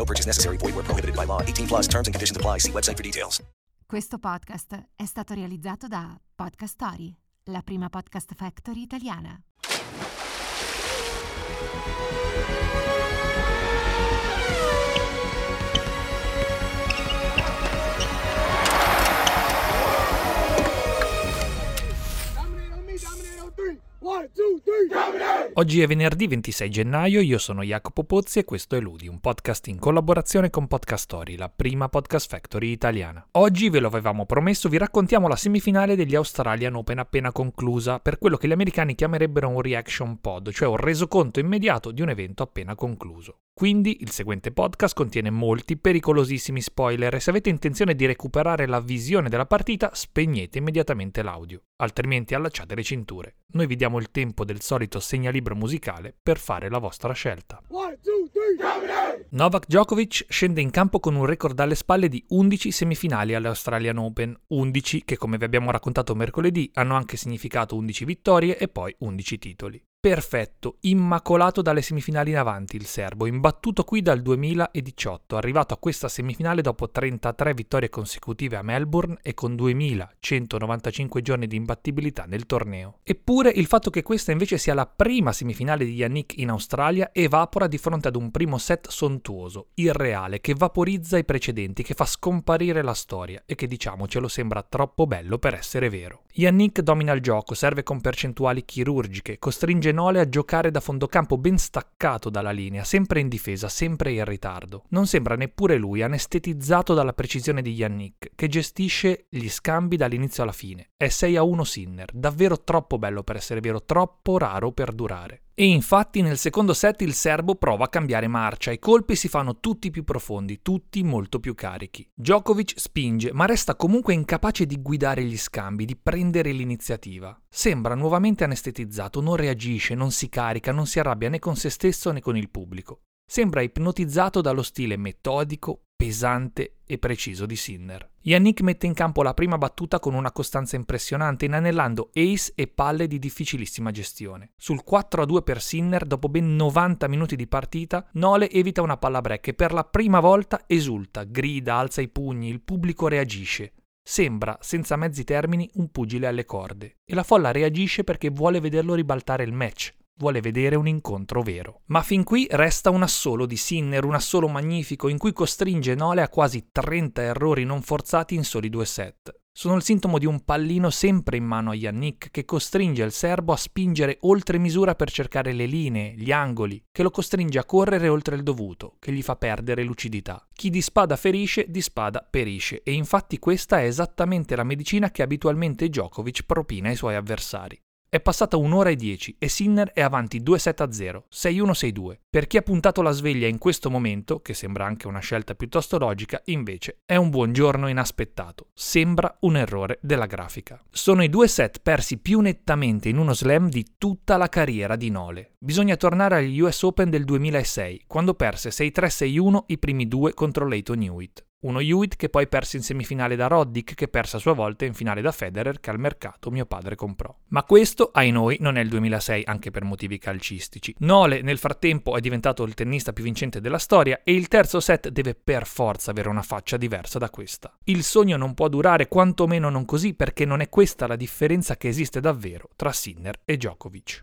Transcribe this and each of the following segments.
No purchase necessary. Void where prohibited by law. 18 plus terms and conditions apply. See website for details. Questo podcast è stato realizzato da Podcast Story, la prima podcast factory italiana. Oggi è venerdì 26 gennaio, io sono Jacopo Pozzi e questo è Ludi, un podcast in collaborazione con Podcast Story, la prima podcast factory italiana. Oggi ve lo avevamo promesso, vi raccontiamo la semifinale degli Australian Open appena conclusa, per quello che gli americani chiamerebbero un reaction pod, cioè un resoconto immediato di un evento appena concluso. Quindi il seguente podcast contiene molti pericolosissimi spoiler e se avete intenzione di recuperare la visione della partita spegnete immediatamente l'audio, altrimenti allacciate le cinture. Noi vi diamo il tempo del solito segnalibro musicale per fare la vostra scelta. Novak Djokovic scende in campo con un record alle spalle di 11 semifinali all'Australian Open, 11 che come vi abbiamo raccontato mercoledì hanno anche significato 11 vittorie e poi 11 titoli. Perfetto, immacolato dalle semifinali in avanti il serbo, imbattuto qui dal 2018, arrivato a questa semifinale dopo 33 vittorie consecutive a Melbourne e con 2195 giorni di imbattibilità nel torneo. Eppure il fatto che questa invece sia la prima semifinale di Yannick in Australia evapora di fronte ad un primo set sontuoso, irreale, che vaporizza i precedenti, che fa scomparire la storia e che diciamocelo sembra troppo bello per essere vero. Yannick domina il gioco, serve con percentuali chirurgiche, costringe Nole a giocare da fondocampo ben staccato dalla linea, sempre in difesa, sempre in ritardo. Non sembra neppure lui anestetizzato dalla precisione di Yannick, che gestisce gli scambi dall'inizio alla fine. È 6 a 1 Sinner, davvero troppo bello per essere vero, troppo raro per durare. E infatti nel secondo set il serbo prova a cambiare marcia, i colpi si fanno tutti più profondi, tutti molto più carichi. Djokovic spinge, ma resta comunque incapace di guidare gli scambi, di prendere l'iniziativa. Sembra nuovamente anestetizzato, non reagisce, non si carica, non si arrabbia né con se stesso né con il pubblico. Sembra ipnotizzato dallo stile metodico, pesante e preciso di Sinner. Yannick mette in campo la prima battuta con una costanza impressionante, inanellando ace e palle di difficilissima gestione. Sul 4-2 per Sinner, dopo ben 90 minuti di partita, Nole evita una palla break e per la prima volta esulta, grida, alza i pugni, il pubblico reagisce. Sembra, senza mezzi termini, un pugile alle corde. E la folla reagisce perché vuole vederlo ribaltare il match, vuole vedere un incontro vero. Ma fin qui resta un assolo di Sinner, un assolo magnifico in cui costringe Nole a quasi 30 errori non forzati in soli due set. Sono il sintomo di un pallino sempre in mano a Yannick che costringe il serbo a spingere oltre misura per cercare le linee, gli angoli, che lo costringe a correre oltre il dovuto, che gli fa perdere lucidità. Chi di spada ferisce, di spada perisce, e infatti questa è esattamente la medicina che abitualmente Djokovic propina ai suoi avversari. È passata un'ora e dieci e Sinner è avanti 2-7 a 0, 6-1-6-2. Per chi ha puntato la sveglia in questo momento, che sembra anche una scelta piuttosto logica, invece è un buon giorno inaspettato. Sembra un errore della grafica. Sono i due set persi più nettamente in uno slam di tutta la carriera di Nole. Bisogna tornare agli US Open del 2006, quando perse 6-3-6-1 i primi due contro Leighton Hewitt. Uno Hewitt che poi perse in semifinale da Roddick, che perse a sua volta in finale da Federer, che al mercato mio padre comprò. Ma questo, ai noi, non è il 2006, anche per motivi calcistici. Nole, nel frattempo, è diventato il tennista più vincente della storia e il terzo set deve per forza avere una faccia diversa da questa. Il sogno non può durare, quantomeno non così, perché non è questa la differenza che esiste davvero tra Sinner e Djokovic.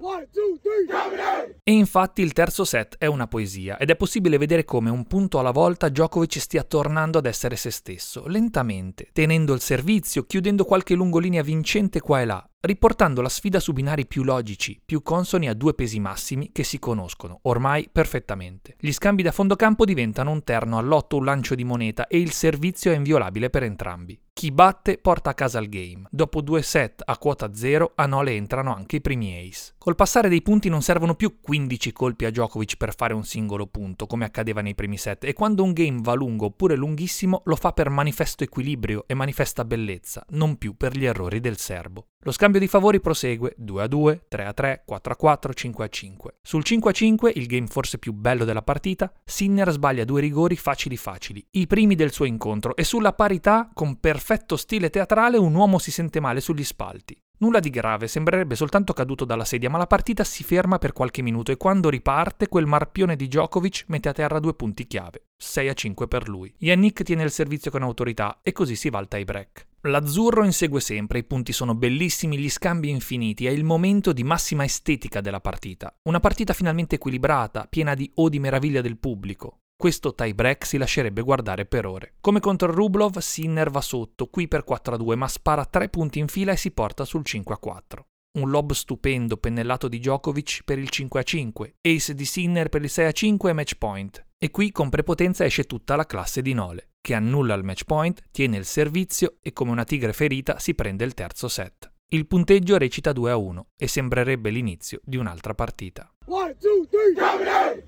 E infatti il terzo set è una poesia, ed è possibile vedere come un punto alla volta Djokovic stia tornando ad essere se stesso, lentamente, tenendo il servizio, chiudendo qualche lungolinea vincente qua e là, riportando la sfida su binari più logici, più consoni a due pesi massimi che si conoscono ormai perfettamente. Gli scambi da fondo campo diventano un terno all'otto, un lancio di moneta e il servizio è inviolabile per entrambi. Chi batte porta a casa il game. Dopo due set a quota zero, a Nole entrano anche i primi ace. Col passare dei punti non servono più 15 colpi a Djokovic per fare un singolo punto, come accadeva nei primi set, e quando un game va lungo oppure lunghissimo lo fa per manifesto equilibrio e manifesta bellezza, non più per gli errori del serbo. Lo scambio di favori prosegue 2 a 2, 3 a 3, 4 a 4, 5 a 5. Sul 5 a 5, il game forse più bello della partita, Sinner sbaglia due rigori facili facili, i primi del suo incontro, e sulla parità, con perfetto stile teatrale, un uomo si sente male sugli spalti. Nulla di grave, sembrerebbe soltanto caduto dalla sedia, ma la partita si ferma per qualche minuto e quando riparte quel marpione di Djokovic mette a terra due punti chiave. 6 a 5 per lui. Yannick tiene il servizio con autorità e così si va tie break. L'azzurro insegue sempre, i punti sono bellissimi, gli scambi infiniti, è il momento di massima estetica della partita. Una partita finalmente equilibrata, piena di o di meraviglia del pubblico. Questo tie break si lascerebbe guardare per ore. Come contro Rublov, Sinner va sotto, qui per 4-2, ma spara 3 punti in fila e si porta sul 5-4. Un lob stupendo pennellato di Djokovic per il 5-5, ace di Sinner per il 6-5 e match point. E qui con prepotenza esce tutta la classe di Nole, che annulla il match point, tiene il servizio e come una tigre ferita si prende il terzo set. Il punteggio recita 2 a 1 e sembrerebbe l'inizio di un'altra partita. One, two,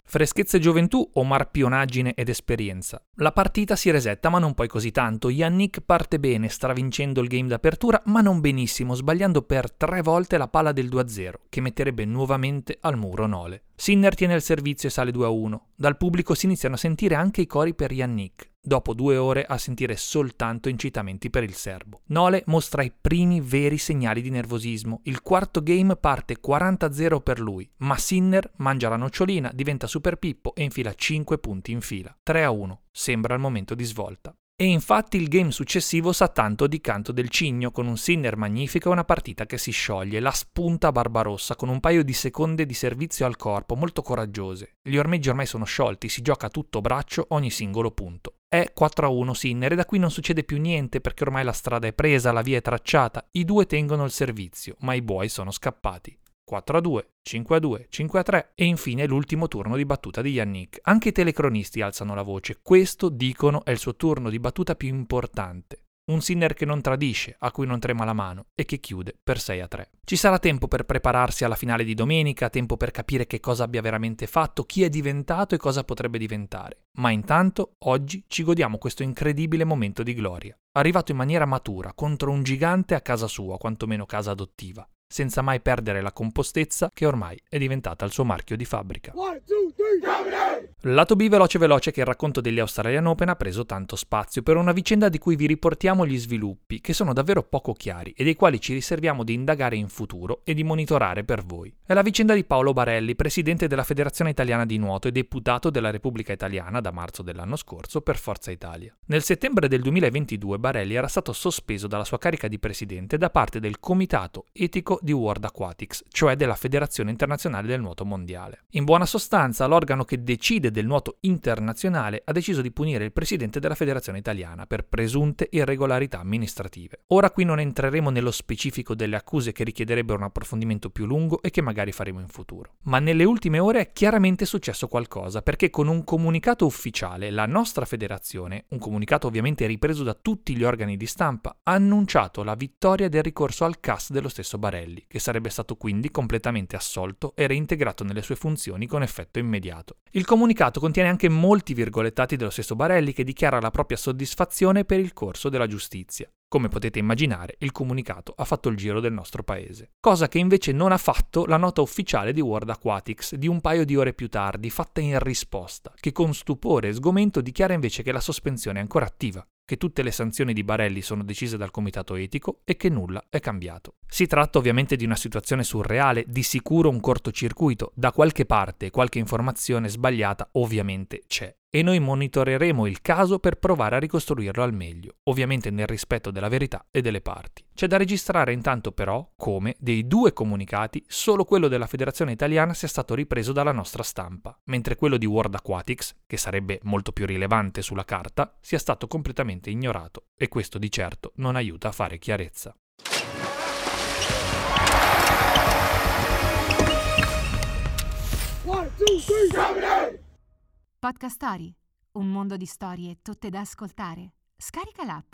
Freschezza e gioventù o marpionaggine ed esperienza? La partita si resetta ma non poi così tanto. Yannick parte bene, stravincendo il game d'apertura, ma non benissimo, sbagliando per tre volte la palla del 2-0, che metterebbe nuovamente al muro Nole. Sinner tiene il servizio e sale 2-1. Dal pubblico si iniziano a sentire anche i cori per Yannick dopo due ore a sentire soltanto incitamenti per il serbo. Nole mostra i primi veri segnali di nervosismo. Il quarto game parte 40-0 per lui, ma Sinner mangia la nocciolina, diventa super pippo e infila 5 punti in fila. 3-1. Sembra il momento di svolta. E infatti il game successivo sa tanto di canto del cigno, con un Sinner magnifico e una partita che si scioglie, la spunta Barbarossa con un paio di seconde di servizio al corpo, molto coraggiose. Gli ormeggi ormai sono sciolti, si gioca tutto braccio ogni singolo punto. È 4-1 Sinner e da qui non succede più niente perché ormai la strada è presa, la via è tracciata, i due tengono il servizio, ma i buoi sono scappati. 4 a 2, 5 a 2, 5 a 3 e infine l'ultimo turno di battuta di Yannick. Anche i telecronisti alzano la voce. Questo, dicono, è il suo turno di battuta più importante. Un Sinner che non tradisce, a cui non trema la mano e che chiude per 6 a 3. Ci sarà tempo per prepararsi alla finale di domenica, tempo per capire che cosa abbia veramente fatto, chi è diventato e cosa potrebbe diventare. Ma intanto, oggi ci godiamo questo incredibile momento di gloria. Arrivato in maniera matura contro un gigante a casa sua, quantomeno casa adottiva senza mai perdere la compostezza che ormai è diventata il suo marchio di fabbrica. One, two, Lato B veloce veloce che il racconto degli Australian Open ha preso tanto spazio per una vicenda di cui vi riportiamo gli sviluppi, che sono davvero poco chiari e dei quali ci riserviamo di indagare in futuro e di monitorare per voi. È la vicenda di Paolo Barelli, presidente della Federazione Italiana di Nuoto e deputato della Repubblica Italiana da marzo dell'anno scorso per Forza Italia. Nel settembre del 2022 Barelli era stato sospeso dalla sua carica di presidente da parte del Comitato Etico di World Aquatics, cioè della Federazione Internazionale del Nuoto Mondiale. In buona sostanza, l'organo che decide del nuoto internazionale ha deciso di punire il presidente della Federazione Italiana per presunte irregolarità amministrative. Ora qui non entreremo nello specifico delle accuse che richiederebbero un approfondimento più lungo e che magari faremo in futuro. Ma nelle ultime ore è chiaramente successo qualcosa perché con un comunicato ufficiale la nostra federazione, un comunicato ovviamente ripreso da tutti gli organi di stampa, ha annunciato la vittoria del ricorso al CAS dello stesso Barelli, che sarebbe stato quindi completamente assolto e reintegrato nelle sue funzioni con effetto immediato. Il comunicato contiene anche molti virgolettati dello stesso Barelli che dichiara la propria soddisfazione per il corso della giustizia. Come potete immaginare, il comunicato ha fatto il giro del nostro paese. Cosa che invece non ha fatto la nota ufficiale di World Aquatics di un paio di ore più tardi, fatta in risposta, che con stupore e sgomento dichiara invece che la sospensione è ancora attiva che tutte le sanzioni di Barelli sono decise dal comitato etico e che nulla è cambiato. Si tratta ovviamente di una situazione surreale, di sicuro un cortocircuito, da qualche parte qualche informazione sbagliata ovviamente c'è. E noi monitoreremo il caso per provare a ricostruirlo al meglio, ovviamente nel rispetto della verità e delle parti. C'è da registrare intanto però come, dei due comunicati, solo quello della Federazione Italiana sia stato ripreso dalla nostra stampa, mentre quello di World Aquatics, che sarebbe molto più rilevante sulla carta, sia stato completamente ignorato e questo di certo non aiuta a fare chiarezza. Podcast Story, un mondo di storie tutte da ascoltare. Scarica l'app.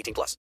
18 plus.